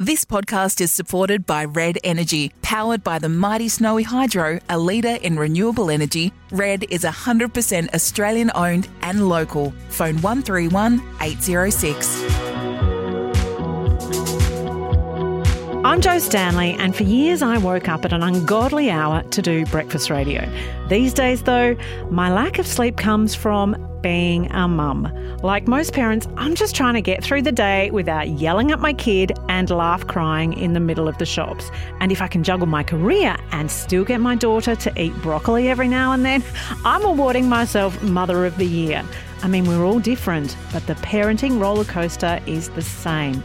This podcast is supported by Red Energy, powered by the mighty Snowy Hydro, a leader in renewable energy. Red is 100% Australian owned and local. Phone 131 806. I'm Jo Stanley, and for years I woke up at an ungodly hour to do breakfast radio. These days, though, my lack of sleep comes from being a mum. Like most parents, I'm just trying to get through the day without yelling at my kid and laugh crying in the middle of the shops. And if I can juggle my career and still get my daughter to eat broccoli every now and then, I'm awarding myself Mother of the Year. I mean, we're all different, but the parenting roller coaster is the same.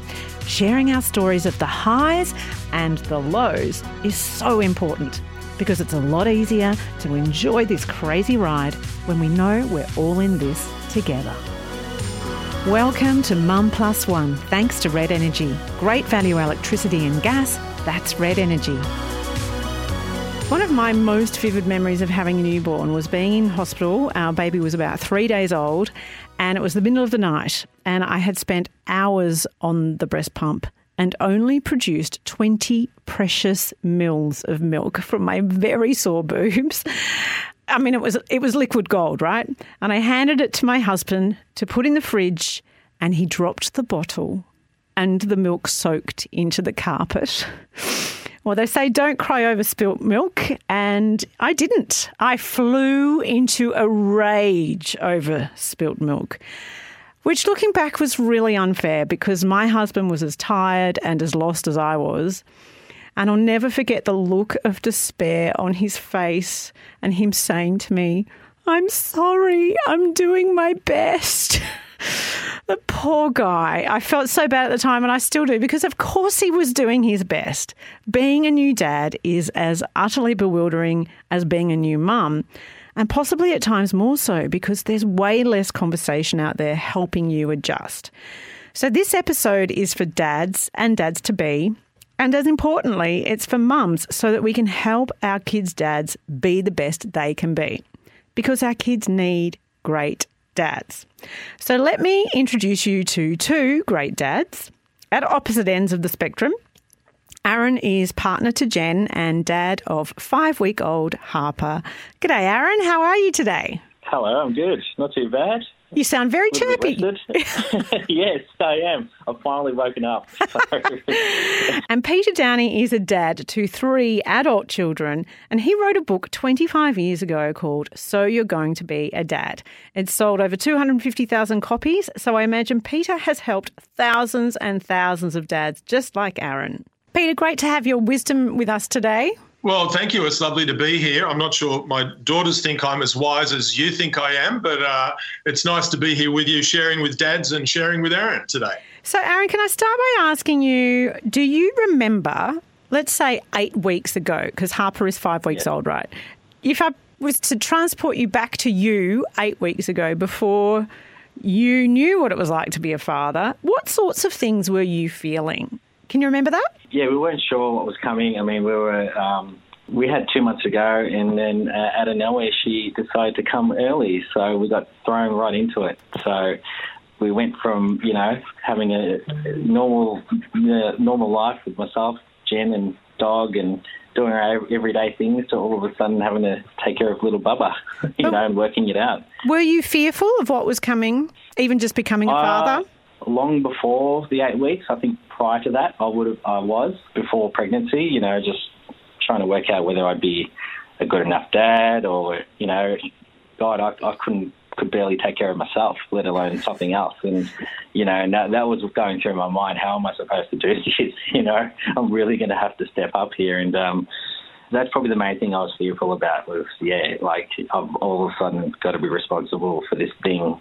Sharing our stories of the highs and the lows is so important because it's a lot easier to enjoy this crazy ride when we know we're all in this together. Welcome to Mum Plus One, thanks to Red Energy. Great value electricity and gas, that's Red Energy. One of my most vivid memories of having a newborn was being in hospital. Our baby was about three days old, and it was the middle of the night, and I had spent hours on the breast pump and only produced 20 precious mils of milk from my very sore boobs. I mean, it was it was liquid gold, right? And I handed it to my husband to put in the fridge, and he dropped the bottle, and the milk soaked into the carpet. Well, they say don't cry over spilt milk, and I didn't. I flew into a rage over spilt milk. Which, looking back, was really unfair because my husband was as tired and as lost as I was. And I'll never forget the look of despair on his face and him saying to me, I'm sorry, I'm doing my best. the poor guy. I felt so bad at the time, and I still do, because of course he was doing his best. Being a new dad is as utterly bewildering as being a new mum and possibly at times more so because there's way less conversation out there helping you adjust. So, this episode is for dads and dads to be. And as importantly, it's for mums so that we can help our kids' dads be the best they can be. Because our kids need great dads. So, let me introduce you to two great dads at opposite ends of the spectrum. Aaron is partner to Jen and dad of five week old Harper. G'day, Aaron. How are you today? Hello, I'm good. Not too bad. You sound very chirpy. yes, I am. I've finally woken up. So. and Peter Downey is a dad to three adult children, and he wrote a book 25 years ago called So You're Going to Be a Dad. It's sold over 250,000 copies, so I imagine Peter has helped thousands and thousands of dads just like Aaron. Peter, great to have your wisdom with us today. Well, thank you. It's lovely to be here. I'm not sure my daughters think I'm as wise as you think I am, but uh, it's nice to be here with you, sharing with dads and sharing with Aaron today. So, Aaron, can I start by asking you do you remember, let's say eight weeks ago, because Harper is five weeks yeah. old, right? If I was to transport you back to you eight weeks ago before you knew what it was like to be a father, what sorts of things were you feeling? Can you remember that? Yeah, we weren't sure what was coming. I mean, we were. Um, we had two months ago, and then uh, out of nowhere, she decided to come early, so we got thrown right into it. So we went from you know having a normal uh, normal life with myself, Jen, and dog, and doing our everyday things to all of a sudden having to take care of little Bubba, you know, and working it out. Were you fearful of what was coming, even just becoming a uh, father? long before the eight weeks. I think prior to that, I would have, I was before pregnancy. You know, just trying to work out whether I'd be a good enough dad, or you know, God, I, I couldn't could barely take care of myself, let alone something else. And you know, and that, that was going through my mind. How am I supposed to do this? You know, I'm really going to have to step up here, and um, that's probably the main thing I was fearful about. Was yeah, like I've all of a sudden got to be responsible for this thing,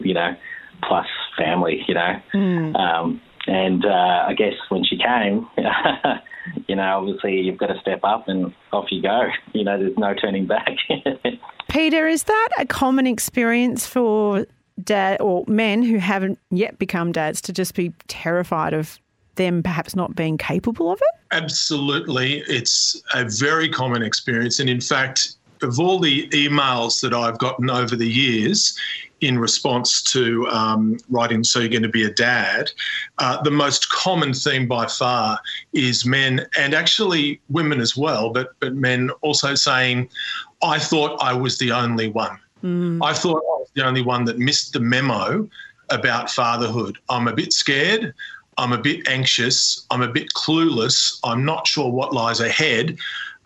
you know plus family, you know. Mm. Um, and uh, I guess when she came, you know, obviously you've got to step up and off you go. You know, there's no turning back. Peter, is that a common experience for dad or men who haven't yet become dads to just be terrified of them perhaps not being capable of it? Absolutely. It's a very common experience. And in fact, of all the emails that I've gotten over the years in response to um, writing So You're Going to Be a Dad, uh, the most common theme by far is men and actually women as well, but, but men also saying, I thought I was the only one. Mm. I thought I was the only one that missed the memo about fatherhood. I'm a bit scared. I'm a bit anxious. I'm a bit clueless. I'm not sure what lies ahead.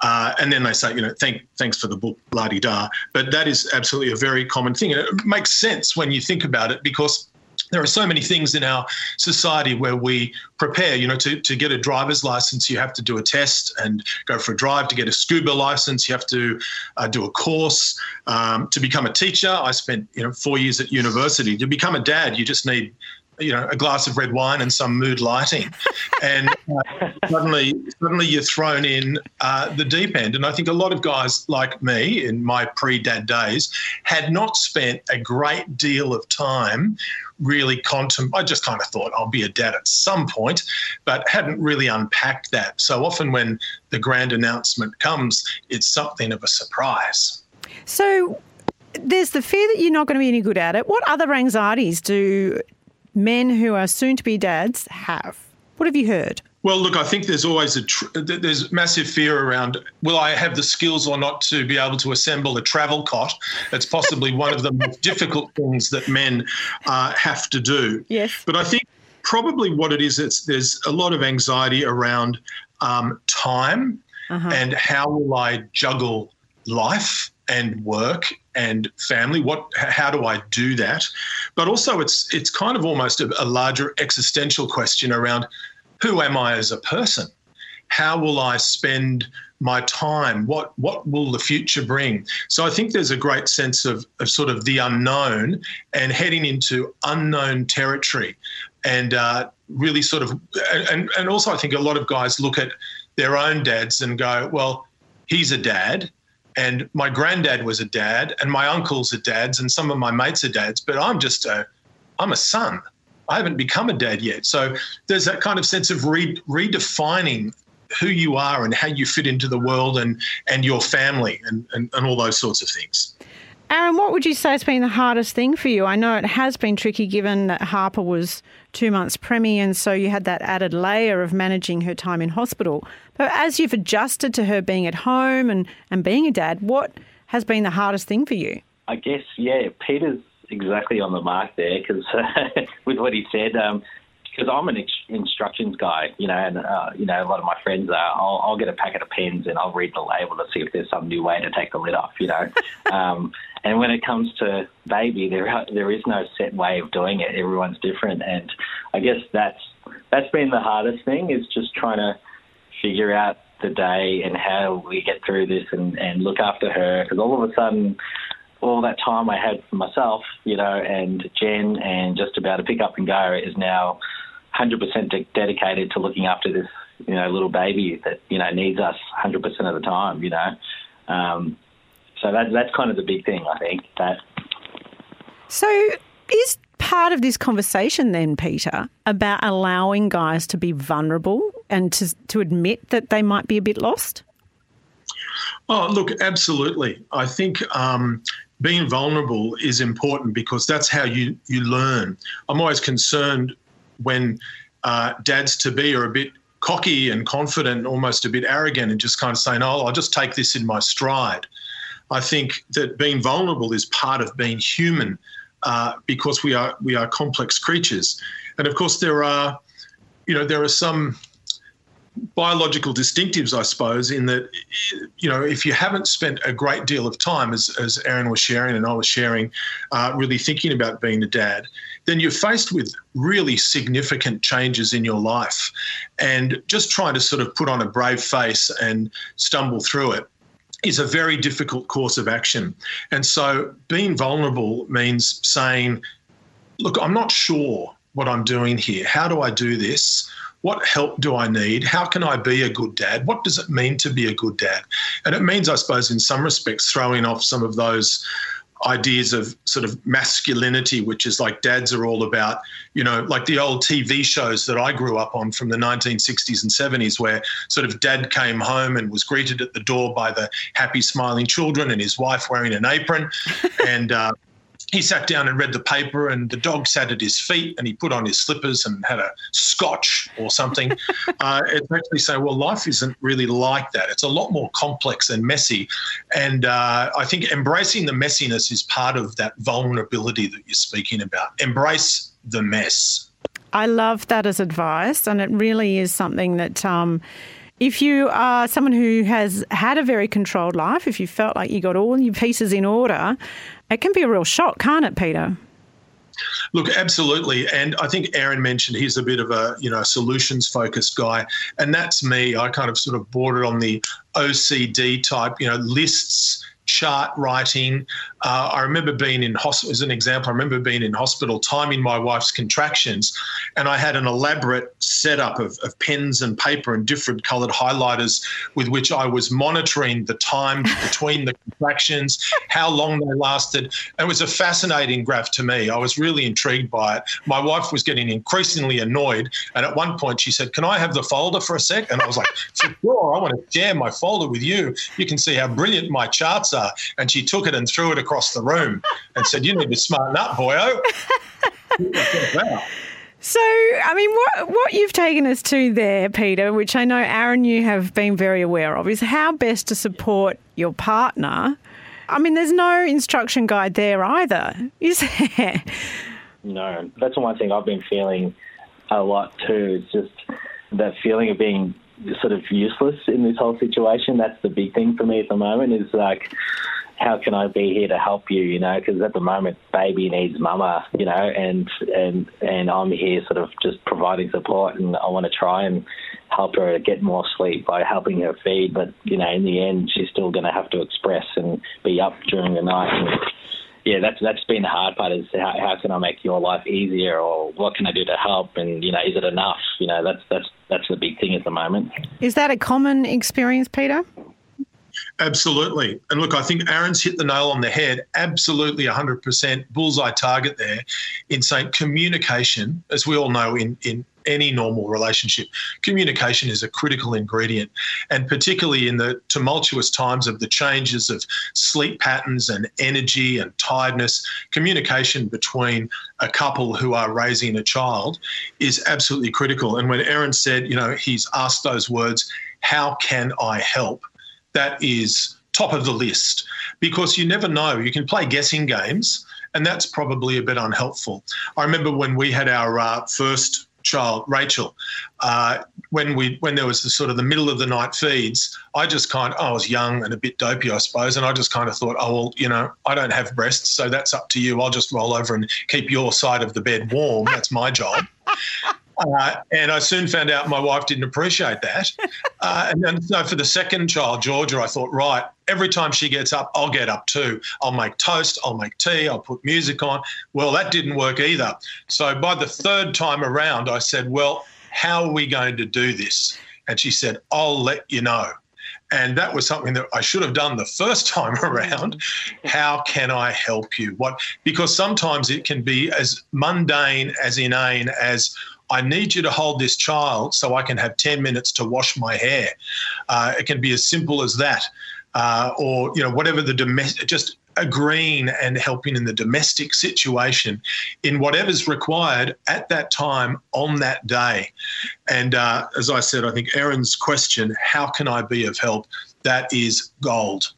Uh, and then they say, you know, thank, thanks for the book, la di da. But that is absolutely a very common thing. And it makes sense when you think about it because there are so many things in our society where we prepare. You know, to, to get a driver's license, you have to do a test and go for a drive. To get a scuba license, you have to uh, do a course. Um, to become a teacher, I spent you know four years at university. To become a dad, you just need you know a glass of red wine and some mood lighting, and uh, suddenly suddenly you're thrown in uh, the deep end. And I think a lot of guys like me in my pre-dad days had not spent a great deal of time really contemplate. I just kind of thought I'll be a dad at some point, but hadn't really unpacked that. So often when the grand announcement comes, it's something of a surprise. So there's the fear that you're not going to be any good at it. What other anxieties do men who are soon to be dads have? What have you heard? Well, look, I think there's always a tr- there's massive fear around will I have the skills or not to be able to assemble a travel cot? It's possibly one of the most difficult things that men uh, have to do. Yes. But I think probably what it is, it's there's a lot of anxiety around um, time uh-huh. and how will I juggle life and work and family what how do i do that? But also it's it's kind of almost a, a, larger existential question around who am i as a person? How will i spend my time? What what will the future bring? So i think there's a great sense of, of sort of the unknown and heading into unknown territory. And uh, really sort of and, and also i think a lot of guys look at their own dads and go well he's a dad and my granddad was a dad and my uncles are dads and some of my mates are dads but i'm just a i'm a son. I haven't become a dad yet. So there's that kind of sense of re- redefining who you are and how you fit into the world and and your family and, and, and all those sorts of things Aaron, what would you say has been the hardest thing for you? I know it has been tricky given that Harper was two months preemie, and so you had that added layer of managing her time in hospital. But as you've adjusted to her being at home and, and being a dad, what has been the hardest thing for you? I guess, yeah, Peter's exactly on the mark there because with what he said, um, because I'm an instructions guy, you know, and uh, you know a lot of my friends are. I'll, I'll, get a packet of pens and I'll read the label to see if there's some new way to take the lid off, you know. um, and when it comes to baby, there there is no set way of doing it. Everyone's different, and I guess that's that's been the hardest thing is just trying to figure out the day and how we get through this and, and look after her because all of a sudden all that time I had for myself, you know, and Jen and just about to pick up and go is now 100% de- dedicated to looking after this, you know, little baby that you know needs us 100% of the time. You know, um, so that that's kind of the big thing I think. That. So is part of this conversation then, Peter, about allowing guys to be vulnerable and to to admit that they might be a bit lost? Oh, look, absolutely. I think um, being vulnerable is important because that's how you you learn. I'm always concerned when uh, dads to be are a bit cocky and confident, almost a bit arrogant, and just kind of saying, "Oh, I'll just take this in my stride." I think that being vulnerable is part of being human uh, because we are we are complex creatures, and of course there are, you know, there are some biological distinctives, I suppose, in that, you know, if you haven't spent a great deal of time, as, as Aaron was sharing and I was sharing, uh, really thinking about being a dad, then you're faced with really significant changes in your life. And just trying to sort of put on a brave face and stumble through it is a very difficult course of action. And so being vulnerable means saying, look, I'm not sure what I'm doing here. How do I do this? What help do I need? How can I be a good dad? What does it mean to be a good dad? And it means, I suppose, in some respects, throwing off some of those ideas of sort of masculinity, which is like dads are all about, you know, like the old TV shows that I grew up on from the 1960s and 70s, where sort of dad came home and was greeted at the door by the happy, smiling children and his wife wearing an apron. and, uh, he sat down and read the paper, and the dog sat at his feet, and he put on his slippers and had a scotch or something. uh, it's actually saying, well, life isn't really like that. It's a lot more complex and messy, and uh, I think embracing the messiness is part of that vulnerability that you're speaking about. Embrace the mess. I love that as advice, and it really is something that. Um, if you are someone who has had a very controlled life, if you felt like you got all your pieces in order, it can be a real shock, can't it, Peter? Look, absolutely, and I think Aaron mentioned he's a bit of a you know solutions focused guy, and that's me. I kind of sort of bordered on the OCD type, you know, lists chart writing. Uh, I remember being in hospital, as an example, I remember being in hospital timing my wife's contractions, and I had an elaborate setup of, of pens and paper and different coloured highlighters with which I was monitoring the time between the contractions, how long they lasted. And it was a fascinating graph to me. I was really intrigued by it. My wife was getting increasingly annoyed, and at one point she said, "Can I have the folder for a sec?" And I was like, "Sure, I want to share my folder with you. You can see how brilliant my charts are." Answer. And she took it and threw it across the room and said, You need to smarten up, boyo. So, I mean, what what you've taken us to there, Peter, which I know Aaron, you have been very aware of, is how best to support your partner. I mean, there's no instruction guide there either, is there? No, that's the one thing I've been feeling a lot too. It's just that feeling of being sort of useless in this whole situation. That's the big thing for me at the moment. Is like, how can I be here to help you? You know, because at the moment, baby needs mama. You know, and and and I'm here sort of just providing support, and I want to try and help her get more sleep by helping her feed. But you know, in the end, she's still going to have to express and be up during the night. And, yeah, that's that's been the hard part is how, how can I make your life easier or what can I do to help and you know is it enough? You know that's that's that's the big thing at the moment. Is that a common experience, Peter? Absolutely. And look, I think Aaron's hit the nail on the head. Absolutely 100% bullseye target there in saying communication, as we all know in, in any normal relationship, communication is a critical ingredient. And particularly in the tumultuous times of the changes of sleep patterns and energy and tiredness, communication between a couple who are raising a child is absolutely critical. And when Aaron said, you know, he's asked those words, how can I help? That is top of the list because you never know. You can play guessing games, and that's probably a bit unhelpful. I remember when we had our uh, first child, Rachel, uh, when we when there was the sort of the middle of the night feeds, I just kind of, I was young and a bit dopey, I suppose, and I just kind of thought, oh well, you know, I don't have breasts, so that's up to you. I'll just roll over and keep your side of the bed warm. That's my job. Uh, and I soon found out my wife didn't appreciate that. Uh, and then, so for the second child, Georgia, I thought, right, every time she gets up, I'll get up too. I'll make toast, I'll make tea, I'll put music on. Well, that didn't work either. So by the third time around, I said, well, how are we going to do this? And she said, I'll let you know. And that was something that I should have done the first time around. How can I help you? What because sometimes it can be as mundane, as inane as I need you to hold this child so I can have 10 minutes to wash my hair. Uh, it can be as simple as that. Uh, or, you know, whatever the domestic, just agreeing and helping in the domestic situation in whatever's required at that time on that day. And uh, as I said, I think Aaron's question, how can I be of help? That is gold.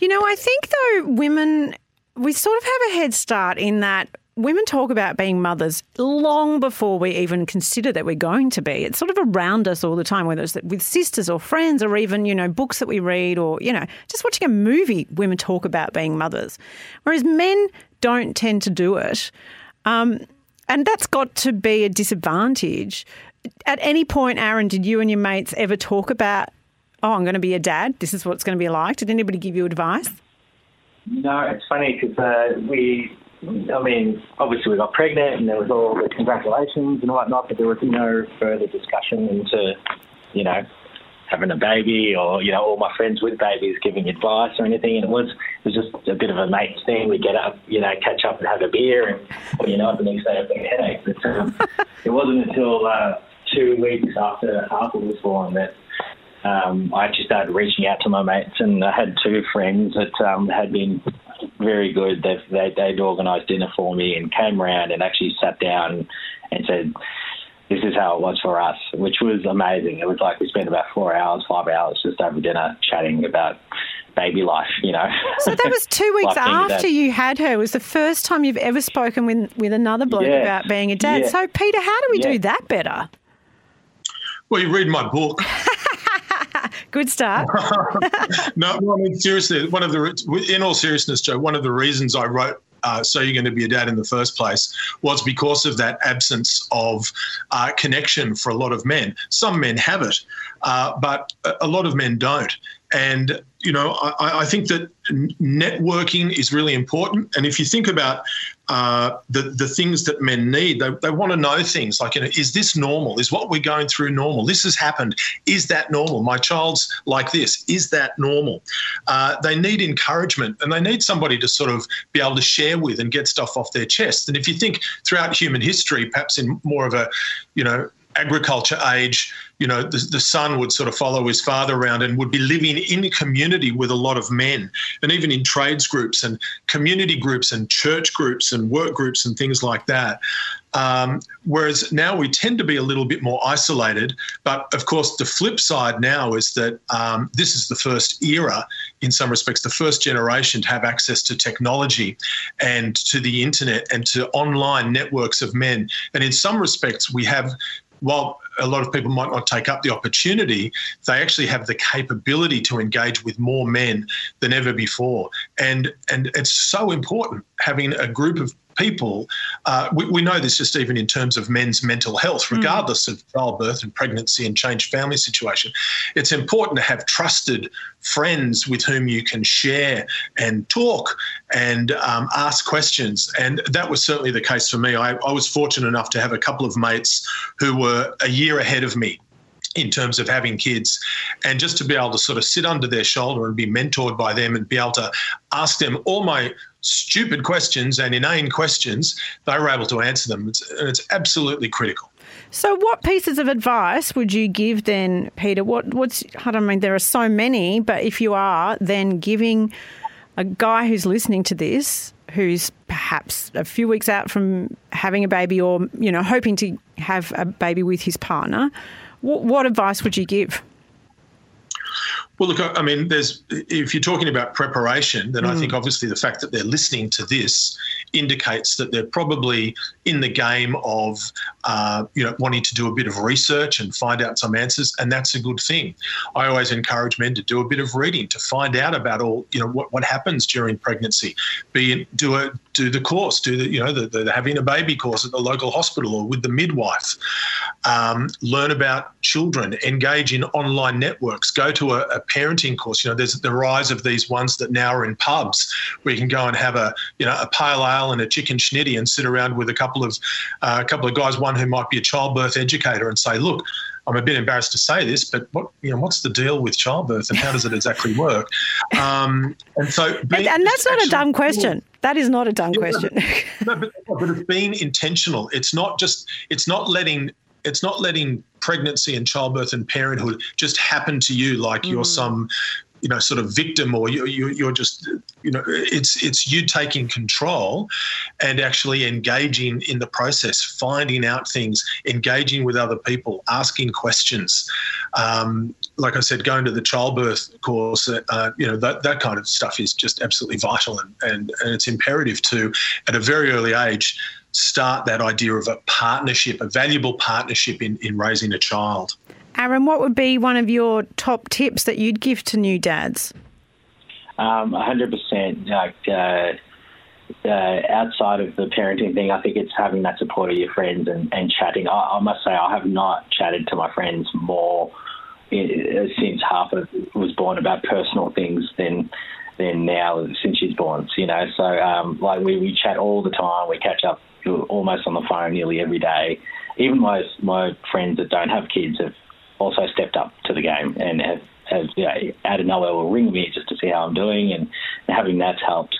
You know, I think though, women, we sort of have a head start in that women talk about being mothers long before we even consider that we're going to be. It's sort of around us all the time, whether it's with sisters or friends or even, you know, books that we read or, you know, just watching a movie, women talk about being mothers. Whereas men don't tend to do it. Um, and that's got to be a disadvantage. At any point, Aaron, did you and your mates ever talk about, oh, I'm going to be a dad? This is what it's going to be like? Did anybody give you advice? No, it's funny because uh, we I mean, obviously we got pregnant and there was all the congratulations and whatnot, but there was no further discussion into, you know, having a baby or you know all my friends with babies giving advice or anything. And it was it was just a bit of a mates thing. We get up, you know, catch up and have a beer, and well, you know, the next day I've got a headache. But um, it wasn't until uh, two weeks after Harper was born that um, I actually started reaching out to my mates, and I had two friends that um, had been very good. They've, they, they'd organised dinner for me and came around and actually sat down and said, this is how it was for us, which was amazing. It was like we spent about four hours, five hours just over dinner chatting about baby life, you know. So that was two weeks after you had her. It was the first time you've ever spoken with, with another bloke yeah. about being a dad. Yeah. So, Peter, how do we yeah. do that better? Well, you read my book. Good start. no, I mean seriously, one of the in all seriousness, Jo, one of the reasons I wrote uh, so you're going to be a dad in the first place was because of that absence of uh, connection for a lot of men. Some men have it, uh, but a lot of men don't. And you know, I, I, think that networking is really important. And if you think about uh, the the things that men need, they, they want to know things like, you know, is this normal? Is what we're going through normal? This has happened. Is that normal? My child's like this. Is that normal? Uh, they need encouragement, and they need somebody to sort of be able to share with and get stuff off their chest. And if you think throughout human history, perhaps in more of a, you know, agriculture age, you know, the, the son would sort of follow his father around and would be living in community with a lot of men, and even in trades groups and community groups and church groups and work groups and things like that. Um, whereas now we tend to be a little bit more isolated. But of course, the flip side now is that um, this is the first era, in some respects, the first generation to have access to technology and to the internet and to online networks of men. And in some respects, we have while a lot of people might not take up the opportunity, they actually have the capability to engage with more men than ever before. And and it's so important having a group of people, uh, we, we, know this just even in terms of men's mental health, hmm. regardless mm. of childbirth and pregnancy and changed family situation. It's important to have trusted friends with whom you can share and talk and um, ask questions. And that was certainly the case for me. I, I was fortunate enough to have a couple of mates who were a year ahead of me in terms of having kids and just to be able to sort of sit under their shoulder and be mentored by them and be able to ask them all my stupid questions and inane questions, they were able to answer them. It's, it's absolutely critical. So, what pieces of advice would you give then, Peter? What, what's I don't mean there are so many, but if you are, then giving a guy who's listening to this, who's perhaps a few weeks out from having a baby, or you know, hoping to have a baby with his partner, what, what advice would you give? Well, look, I mean, there's if you're talking about preparation, then mm. I think obviously the fact that they're listening to this indicates that they're probably in the game of, uh, you know, wanting to do a bit of research and find out some answers, and that's a good thing. I always encourage men to do a bit of reading to find out about all, you know, what, what happens during pregnancy. Be do a do the course, do the, you know, the, the having a baby course at the local hospital or with the midwife. Um, learn about children, engage in online networks, go to a, a parenting course. You know, there's the rise of these ones that now are in pubs where you can go and have a, you know, a pale ale and a chicken schnitty and sit around with a couple of, uh, a couple of guys, one who might be a childbirth educator and say, look, I'm a bit embarrassed to say this, but what you know, what's the deal with childbirth and how does it exactly work? Um, and so, and, and, that's not a dumb question. That is not a dumb yeah, question. no, but, but it's been intentional. It's not just. It's not letting. It's not letting pregnancy and childbirth and parenthood just happen to you like mm. you're some you know sort of victim or you, you, you're just you know it's it's you taking control and actually engaging in the process finding out things engaging with other people asking questions um, like I said, going to the childbirth course, uh, you know, that, that kind of stuff is just absolutely vital. And, and, and it's imperative to, at a very early age, start that idea of a partnership, a valuable partnership in, in raising a child. Aaron, what would be one of your top tips that you'd give to new dads? Um, 100%. Like, uh, uh, outside of the parenting thing, I think it's having that support of your friends and, and chatting. I, I, must say, I have not chatted to my friends more in, since Harper was born about personal things than than now since she's born. You know, so um, like we, we chat all the time. We catch up almost on the phone nearly every day. Even my my friends that don't have kids have also stepped up to the game and have, have you know, out of nowhere ring me just to see how I'm doing, and having that's helped.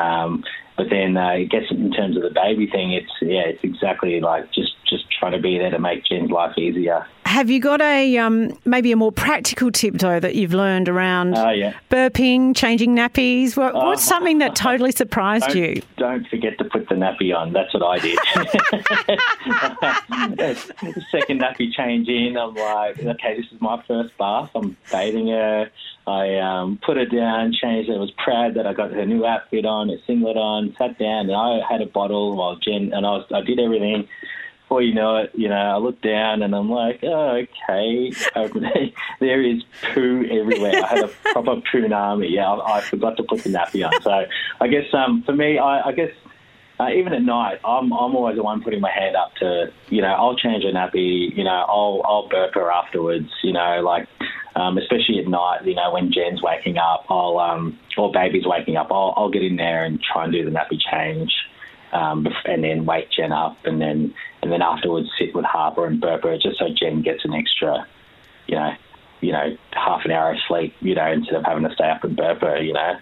Um, but then uh, I guess in terms of the baby thing, it's yeah, it's exactly like just just trying to be there to make Jen's life easier. Have you got a um, maybe a more practical tip though that you've learned around uh, yeah. burping, changing nappies? What, what's something that totally surprised don't, you? Don't forget to put the nappy on. That's what I did. Second nappy change in, I'm like, okay, this is my first bath. I'm bathing her. I um, put her down, changed. It, I was proud that I got her new outfit on, her singlet on, sat down, and I had a bottle while Jen and I was I did everything before you know it, you know, I look down and I'm like, oh, okay, there is poo everywhere. I had a proper poo army. Yeah, I, I, forgot to put the nappy on. So I guess um, for me, I, I guess uh, even at night, I'm I'm always the one putting my hand up to, you know, I'll change a nappy. You know, I'll I'll burp her afterwards. You know, like. Um, especially at night, you know, when Jen's waking up, I'll um, or baby's waking up, I'll, I'll get in there and try and do the nappy change um, and then wake Jen up, and then and then afterwards sit with Harper and burp her, just so Jen gets an extra, you know, you know, half an hour of sleep, you know, instead of having to stay up and burp her, you know.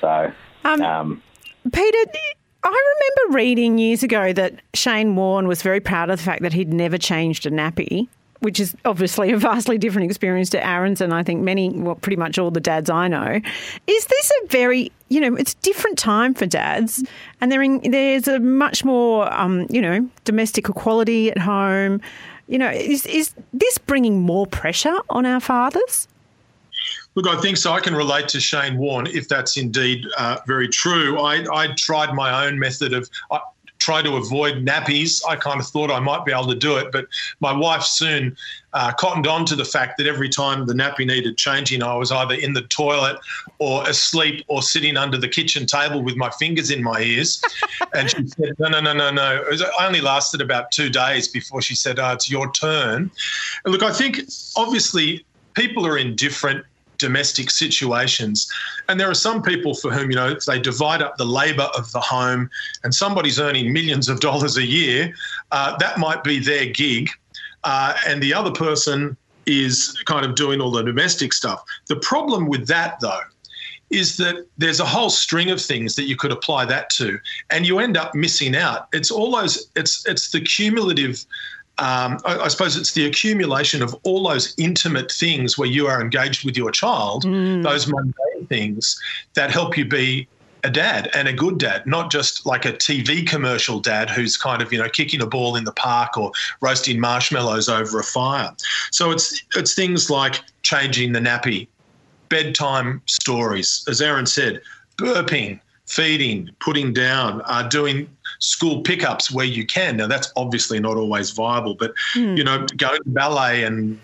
So, um, um, Peter. I remember reading years ago that Shane Warne was very proud of the fact that he'd never changed a nappy which is obviously a vastly different experience to Aaron's and I think many, well, pretty much all the dads I know. Is this a very, you know, it's a different time for dads and in, there's a much more, um, you know, domestic equality at home. You know, is, is this bringing more pressure on our fathers? Look, I think so. I can relate to Shane Warne if that's indeed uh, very true. I, I, tried my own method of. I, try to avoid nappies. I kind of thought I might be able to do it, but my wife soon uh, cottoned on to the fact that every time the nappy needed changing, I was either in the toilet or asleep or sitting under the kitchen table with my fingers in my ears. and she said, No, no, no, no, no. It, was, it only lasted about two days before she said, oh, It's your turn. And look, I think obviously people are in different domestic situations. And there are some people for whom, you know, they divide up the labour of the home and somebody's earning millions of dollars a year, uh, that might be their gig. Uh, and the other person is kind of doing all the domestic stuff. The problem with that, though, is that there's a whole string of things that you could apply that to, and you end up missing out. It's all those. It's it's the cumulative um, I, I, suppose it's the accumulation of all those intimate things where you are engaged with your child, mm. those mundane things that help you be a dad and a good dad, not just like a TV commercial dad who's kind of, you know, kicking a ball in the park or roasting marshmallows over a fire. So it's it's things like changing the nappy, bedtime stories, as Aaron said, burping, feeding, putting down, uh, doing school pickups where you can. Now that's obviously not always viable, but mm. you know, going to ballet and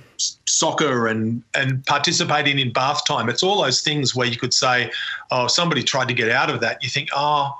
soccer and and participating in bath time. It's all those things where you could say, oh, somebody tried to get out of that. You think, oh,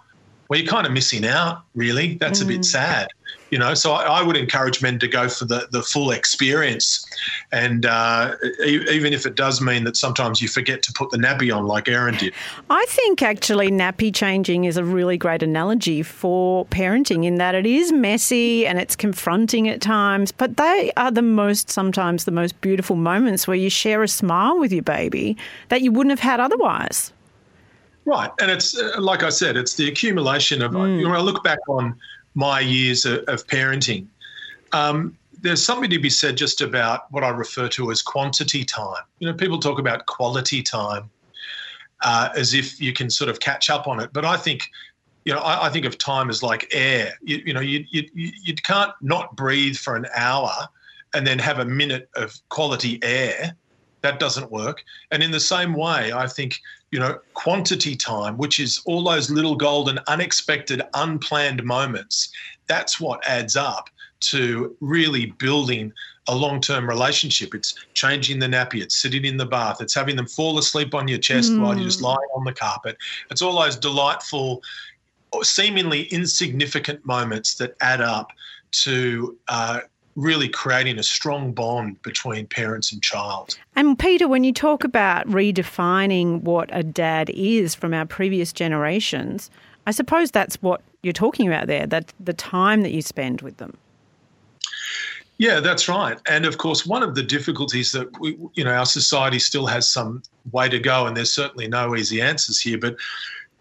well, you're kind of missing out. Really, that's mm. a bit hmm. sad you know so I, I, would encourage men to go for the, the full experience. And uh, e- even if it does mean that sometimes you forget to put the nappy on like aaron did. I think actually nappy changing is a really great analogy for parenting in that it is messy and it's confronting at times but they are the most sometimes the most beautiful moments where you share a smile with your baby that you wouldn't have had otherwise. Right. And it's uh, like i said it's the accumulation of mm. you know i look back on my years of, of parenting. Um, there's something to be said just about what I refer to as quantity time. You know, people talk about quality time uh, as if you can sort of catch up on it, but I think, you know, I, I think of time as like air. You, you know, you, you you can't not breathe for an hour and then have a minute of quality air. That doesn't work. And in the same way, I think you know, quantity time, which is all those little golden, unexpected, unplanned moments, that's what adds up to really building a long term relationship. It's changing the nappy, it's sitting in the bath, it's having them fall asleep on your chest mm. while you're just mm. lying on the carpet. It's all those delightful, seemingly insignificant moments that add up to uh, really creating a strong bond between parents and child. And Peter, when you talk about redefining what a dad is from our previous generations, I suppose that's what you're talking about there, that the time that you spend with them. Yeah, that's right. And of course, one of the difficulties that we, you know, our society still has some way to go, and there's certainly no easy answers here. But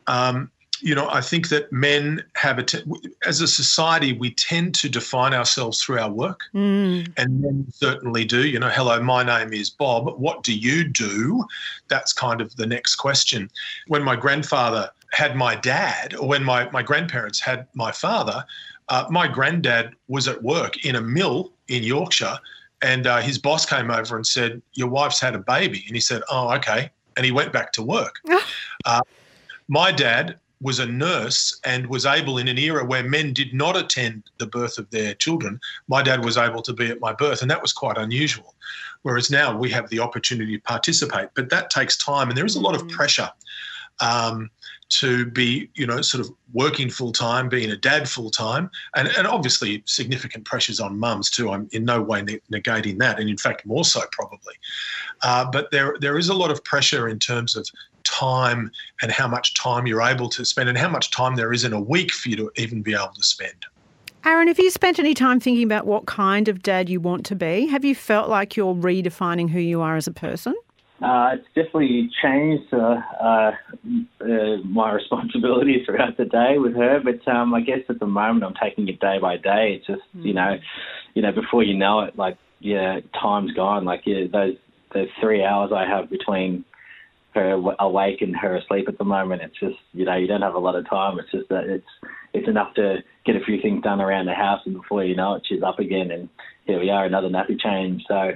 um, you know, I think that men have a, t- as a society, we tend to define ourselves through our work, Mm. and men certainly do. You know, hello, my name is Bob. What do you do? That's kind of the next question. When my grandfather had my dad, or when my, my grandparents had my father, uh, my granddad was at work in a mill in Yorkshire, and uh, his boss came over and said, Your wife's had a baby. And he said, Oh, okay. And he went back to work. uh, my dad was a nurse and was able, in an era where men did not attend the birth of their children, my dad was able to be at my birth, and that was quite unusual. Whereas now we have the opportunity to participate, but that takes time, and there is a lot of pressure um, to be, you know, sort of working full time, being a dad full time, and, and obviously significant pressures on mums too. I'm in no way ne- negating that, and in fact more so probably. Uh, but there there is a lot of pressure in terms of time and how much time you're able to spend, and how much time there is in a week for you to even be able to spend. Aaron, have you spent any time thinking about what kind of dad you want to be? Have you felt like you're redefining who you are as a person? Uh, it's definitely changed uh, uh, uh, my responsibilities throughout the day with her, but um, I guess at the moment I'm taking it day by day. It's just you know, you know, before you know it, like yeah, time's gone. Like yeah, those those three hours I have between her awake and her asleep at the moment, it's just you know you don't have a lot of time. It's just that it's it's enough to get a few things done around the house, and before you know it, she's up again, and here we are, another nappy change. So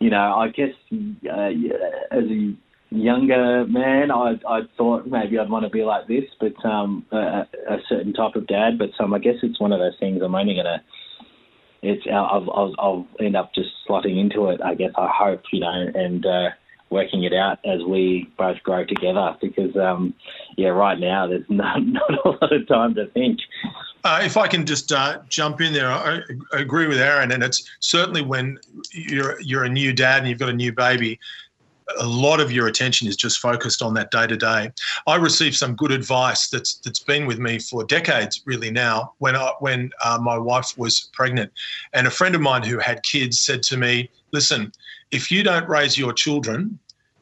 you know, I guess uh, as a younger man, I I thought maybe I'd want to be like this, but um, a, a certain type of dad. But um, I guess it's one of those things. I'm only gonna. It's I'll, I'll I'll end up just slotting into it. I guess I hope you know, and uh, working it out as we both grow together. Because um, yeah, right now there's not not a lot of time to think. Uh, if I can just uh, jump in there, I, I agree with Aaron, and it's certainly when you're you're a new dad and you've got a new baby, a lot of your attention is just focused on that day to day. I received some good advice that's that's been with me for decades, really. Now, when I, when uh, my wife was pregnant, and a friend of mine who had kids said to me, "Listen, if you don't raise your children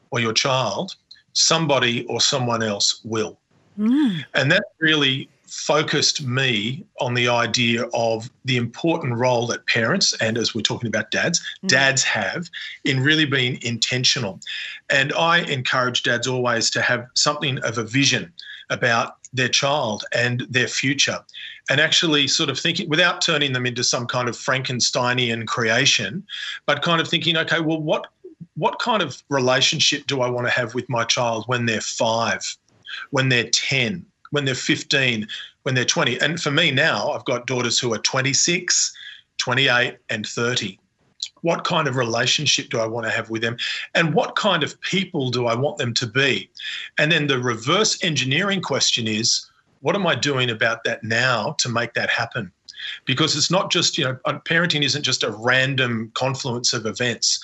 or your child, somebody or someone else will," mm. and that really focused me on the idea of the important role that parents and as we're talking about dads mm. dads have in really being intentional. And i encourage dads always to have something of a vision about their child and their future and actually sort of thinking without turning them into some kind of frankensteinian creation but kind of thinking okay well what what kind of relationship do i want to have with my child when they're 5 when they're 10 when they're 15, when they're 20. And for me now, I've got daughters who are 26, 28, and 30. What kind of relationship do I want to have with them? And what kind of people do I want them to be? And then the reverse engineering question is what am I doing about that now to make that happen? Because it's not just, you know, parenting isn't just a random confluence of events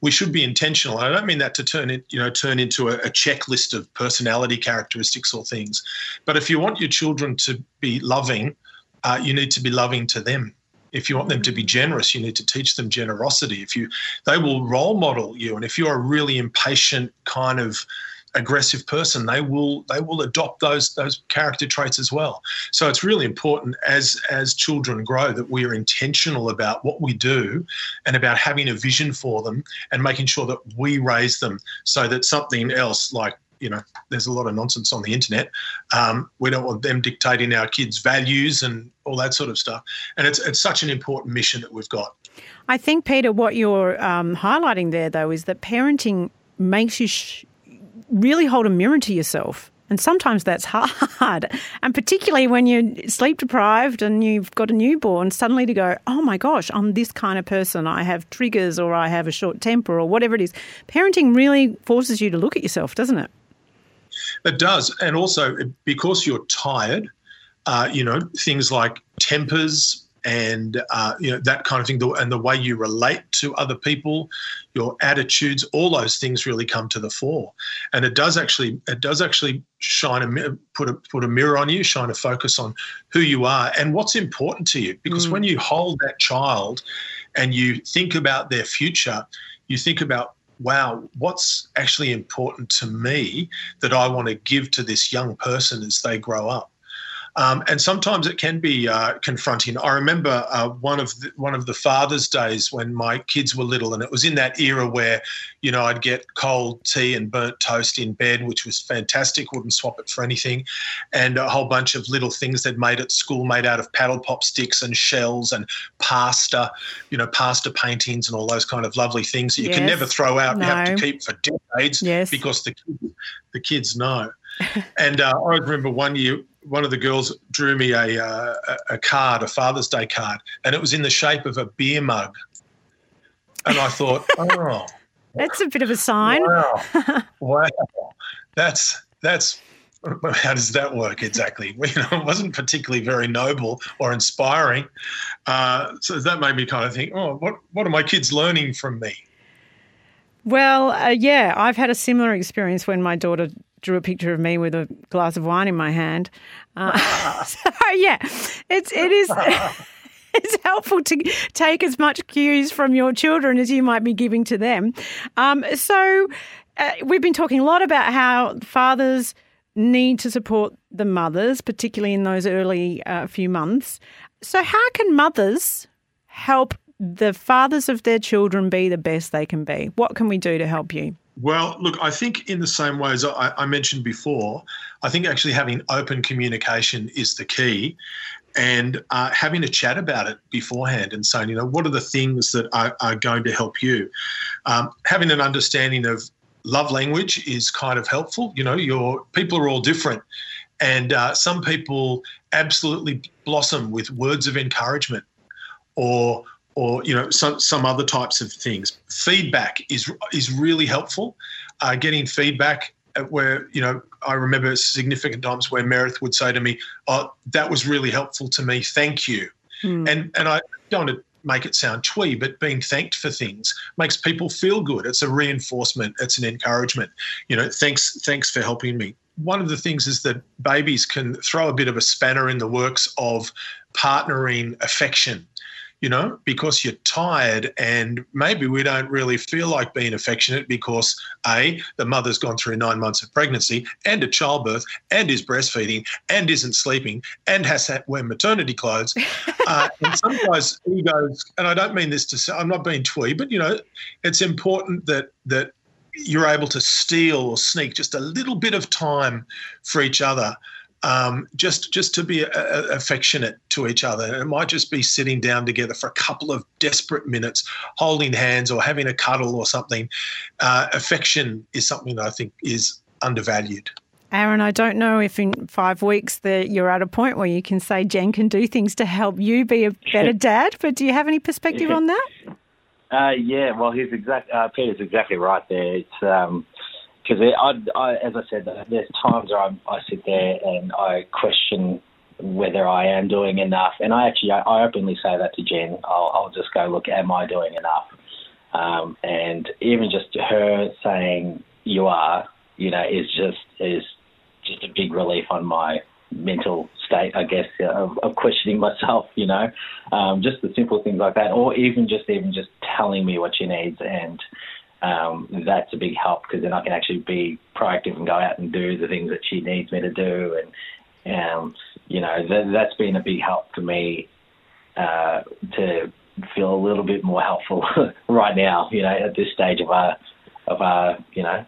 we should be intentional. I don't mean that to turn it, you know, turn into a, a, checklist of personality characteristics or things. But if you want your children to be loving, uh, you need to be loving to them. If you want them to be generous, you need to teach them generosity. If you, they will role model you, and if you're a really impatient kind of aggressive person, they will they will adopt those those character traits as well. So it's really important as as children grow that we are intentional about what we do and about having a vision for them and making sure that we raise them so that something else like you know, there's a lot of nonsense on the internet. Um, we don't want them dictating our kids' values and all that sort of stuff. And it's it's such an important mission that we've got. I think, Peter, what you're um, highlighting there, though, is that parenting makes you sh- really hold a mirror to yourself. And sometimes that's hard. And particularly when you're sleep deprived and you've got a newborn, suddenly to go, oh my gosh, I'm this kind of person. I have triggers or I have a short temper or whatever it is. Parenting really forces you to look at yourself, doesn't it? It does. And also, because you're tired, uh, you know, things like tempers, and uh, you know that kind of thing, and the way you relate to other people, your attitudes, all those things really come to the fore. And it does actually, it does actually shine a put a put a mirror on you, shine a focus on who you are and what's important to you. Because mm. when you hold that child, and you think about their future, you think about wow, what's actually important to me that I want to give to this young person as they grow up? Um, and sometimes it can be uh, confronting. I remember uh, one of the, one of the Father's Days when my kids were little, and it was in that era where, you know, I'd get cold tea and burnt toast in bed, which was fantastic. Wouldn't swap it for anything, and a whole bunch of little things they'd made at school, made out of paddle pop sticks and shells and pasta, you know, pasta paintings and all those kind of lovely things that you yes. can never throw out. No. You have to keep for decades yes. because the the kids know. and uh, I remember one year one of the girls drew me a, uh, a card, a Father's Day card, and it was in the shape of a beer mug. And I thought, oh, that's a bit of a sign. Wow, wow, that's that's how does that work exactly? You know, it wasn't particularly very noble or inspiring. Uh, so that made me kind of think, oh, what what are my kids learning from me? Well, uh, yeah, I've had a similar experience when my daughter drew a picture of me with a glass of wine in my hand. Uh, so yeah, it's it is. it's helpful to take as much cues from your children as you might be giving to them. Um, so, uh, we've been talking a lot about how fathers need to support the mothers, particularly in those early uh, few months. So, how can mothers help the fathers of their children be the best they can be? What can we do to help you? Well, look, I think in the same way as I, I, mentioned before, I think actually having open communication is the key and uh, having a chat about it beforehand and saying, you know, what are the things that are, are going to help you? Um, having an understanding of love language is kind of helpful. You know, your people are all different. And uh, some people absolutely blossom with words of encouragement or or you know some some other types of things. Feedback is is really helpful. Uh, getting feedback where you know I remember significant times where Meredith would say to me, "Oh, that was really helpful to me. Thank you." Hmm. And and I don't want to make it sound twee, but being thanked for things makes people feel good. It's a reinforcement. It's an encouragement. You know, thanks thanks for helping me. One of the things is that babies can throw a bit of a spanner in the works of partnering affection you know, because you're tired and maybe we don't really feel like being affectionate because A, the mother's gone through nine months of pregnancy and a childbirth and is breastfeeding and isn't sleeping and has to wear maternity clothes. Uh, and sometimes egos, and I don't mean this to say, I'm not being twee, but, you know, it's important that, that, you're able to steal or sneak just a little bit of time for each other um, just just to be a, a, affectionate to each other. And it might just be sitting down together for a couple of desperate minutes, holding hands or having a cuddle or something. Uh, affection is something that I think is undervalued. Aaron, I don't know if in five weeks that you're at a point where you can say Jen can do things to help you be a better dad, but do you have any perspective on that? Uh, yeah, well, he's exact. Uh, Peter's exactly right there. It's um, because I, I, as I said, there's times where I, I sit there and I question whether I am doing enough, and I actually I openly say that to Jen. I'll, I'll just go, look, am I doing enough? Um, and even just her saying you are, you know, is just is just a big relief on my mental state, I guess, of, of questioning myself. You know, um, just the simple things like that, or even just even just telling me what she needs and um, that's a big help because then I can actually be proactive and go out and do the things that she needs me to do. And, um, you know, th- that's been a big help for me uh, to feel a little bit more helpful right now, you know, at this stage of our, of our, you know,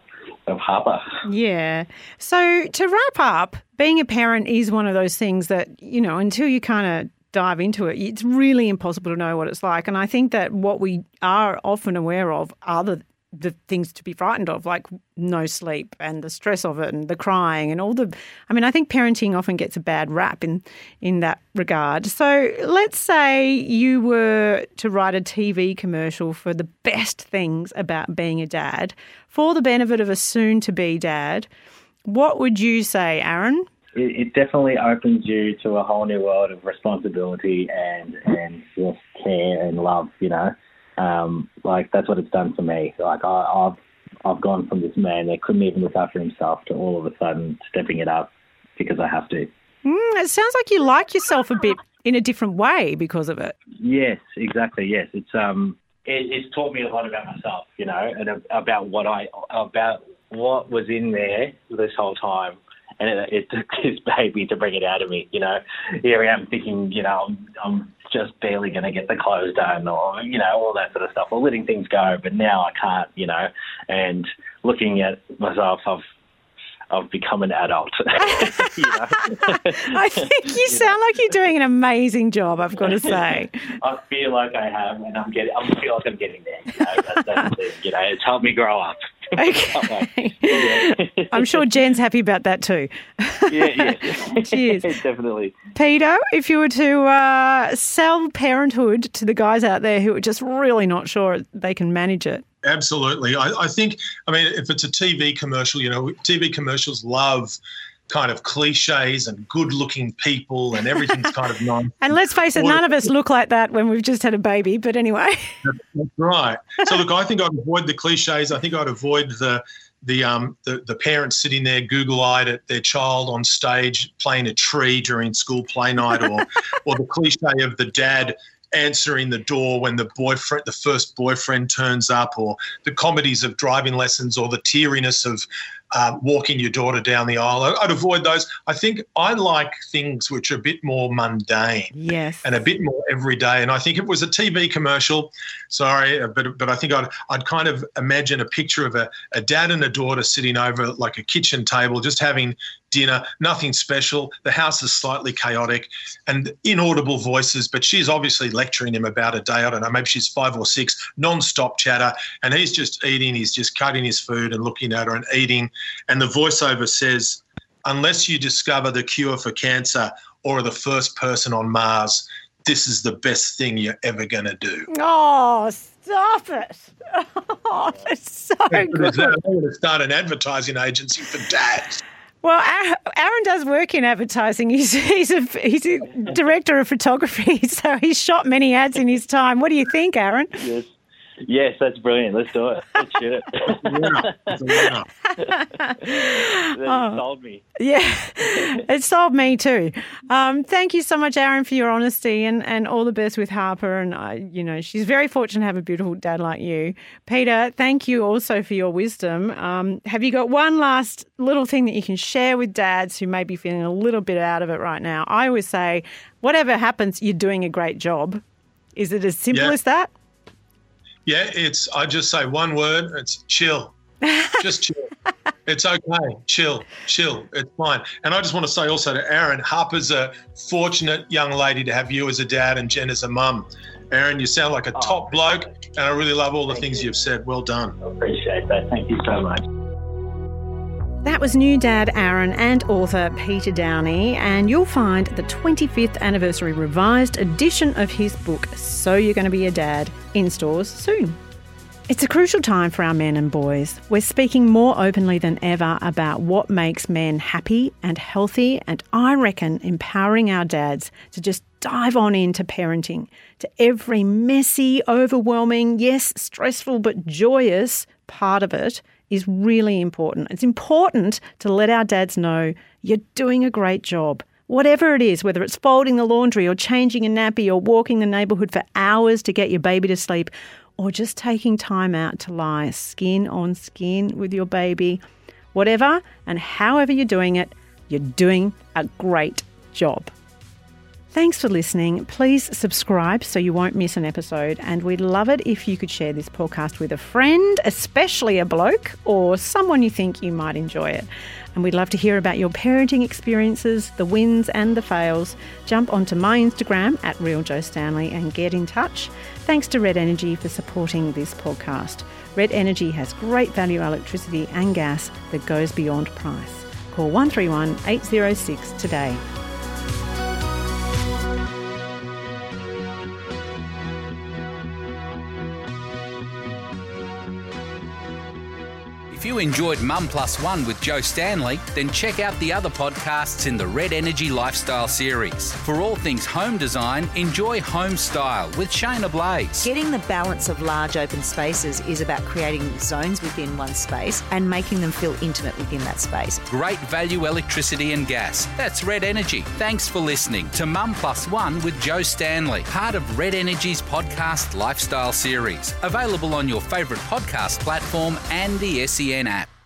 of Harper. Yeah. So to wrap up, being a parent is one of those things that, you know, until you kind of dive into it, it's really impossible to know what it's like. And I think that what we are often aware of are the the things to be frightened of, like no sleep and the stress of it and the crying and all the. I mean, I think parenting often gets a bad rap in in that regard. So let's say you were to write a TV commercial for the best things about being a dad for the benefit of a soon-to-be dad. What would you say, Aaron? It, it definitely opens you to a whole new world of responsibility and and just care and love. You know um, like that's what it's done for me. Like I, I've I've gone from this man that couldn't even look after himself to all of a sudden stepping it up because I have to. Mm, it sounds like you like yourself a bit in a different way because of it. Yes, exactly. Yes, it's um, it, it's taught me a lot about myself, you know, and about what I about what was in there this whole time. And it, it took this baby to bring it out of me, you know. Here I am thinking, you know, I'm, I'm just barely going to get the clothes done, or you know, all that sort of stuff, or letting things go. But now I can't, you know. And looking at myself, I've I've become an adult. I think you sound like you're doing an amazing job. I've got to say. I feel like I have, and I'm getting. I feel like I'm getting there. You know, that's, that's you know it's helped me grow up. Okay. I'm sure Jen's happy about that too. yeah, yeah. Cheers. Definitely. Peter, if you were to uh, sell parenthood to the guys out there who are just really not sure they can manage it, Absolutely. I, I, think, I mean, if it's a TV commercial, you know, TV commercials love kind of cliches and good looking people and everything's kind of nice. and let's face it, none of us look like that when we've just had a baby. But anyway. That's right. So, look, I think I'd avoid the cliches. I think I'd avoid the. The, um, the the parents sitting there google-eyed at their child on stage playing a tree during school play night or or the cliche of the dad answering the door when the boyfriend, the first boyfriend turns up, or the comedies of driving lessons, or the teariness of um, walking your daughter down the aisle. I'd avoid those. I think I like things which are a bit more mundane, yes, and a bit more everyday. And I think it was a TV commercial, sorry, uh, but but I think I'd I'd kind of imagine a picture of a, a dad and a daughter sitting over like a kitchen table, just having dinner, nothing special. The house is slightly chaotic and inaudible voices, but she's obviously lecturing him about a day. I don't know, maybe she's five or six, non-stop chatter, and he's just eating. He's just cutting his food and looking at her and eating and the voiceover says, unless you discover the cure for cancer or are the first person on Mars, this is the best thing you're ever going to do. Oh, stop it. Oh, that's so good. I'm going to start an advertising agency for dads. Well, Aaron does work in advertising. He's he's a he's a director of photography, so he's shot many ads in his time. What do you think, Aaron? Yes, Yes, that's brilliant. Let's do it. Let's shoot it. yeah. oh. sold me. Yeah, it sold me too. Um, thank you so much, Aaron, for your honesty and, and all the best with Harper. And uh, you know, she's very fortunate to have a beautiful dad like you. Peter, thank you also for your wisdom. Um, have you got one last little thing that you can share with dads who may be feeling a little bit out of it right now? I always say, whatever happens, you're doing a great job. Is it as simple yeah. as that? Yeah, it's, I just say one word, it's chill. just chill. It's okay. Chill, chill. It's fine. And I just want to say also to Aaron, Harper's a fortunate young lady to have you as a dad and Jen as a mum. Aaron, you sound like a oh, top bloke, and I really love all the things you. you've said. Well done. I appreciate that. Thank you so much. That was new dad Aaron and author Peter Downey, and you'll find the 25th anniversary revised edition of his book, So You're Going to Be a Dad, in stores soon. It's a crucial time for our men and boys. We're speaking more openly than ever about what makes men happy and healthy, and I reckon empowering our dads to just dive on into parenting, to every messy, overwhelming, yes, stressful, but joyous part of it is really important. It's important to let our dads know you're doing a great job. Whatever it is, whether it's folding the laundry or changing a nappy or walking the neighbourhood for hours to get your baby to sleep, or just taking time out to lie skin on skin with your baby, whatever and however you're doing it, you're doing a great job. Thanks for listening. Please subscribe so you won't miss an episode. And we'd love it if you could share this podcast with a friend, especially a bloke or someone you think you might enjoy it. And we'd love to hear about your parenting experiences, the wins and the fails. Jump onto my Instagram at Real Jo Stanley and get in touch. Thanks to Red Energy for supporting this podcast. Red Energy has great value electricity and gas that goes beyond price. Call 131 806 today. You enjoyed Mum Plus One with Jo Stanley, then check out the other podcasts in the Red Energy Lifestyle series. For all things home design, enjoy Home Style with Shaynna Blaze. Getting the balance of large open spaces is about creating zones within one space and making them feel intimate within that space. Great value electricity and gas. That's Red Energy. Thanks for listening to Mum Plus One with Jo Stanley, part of Red Energy's podcast lifestyle series. Available on your favourite podcast platform and the SEN app.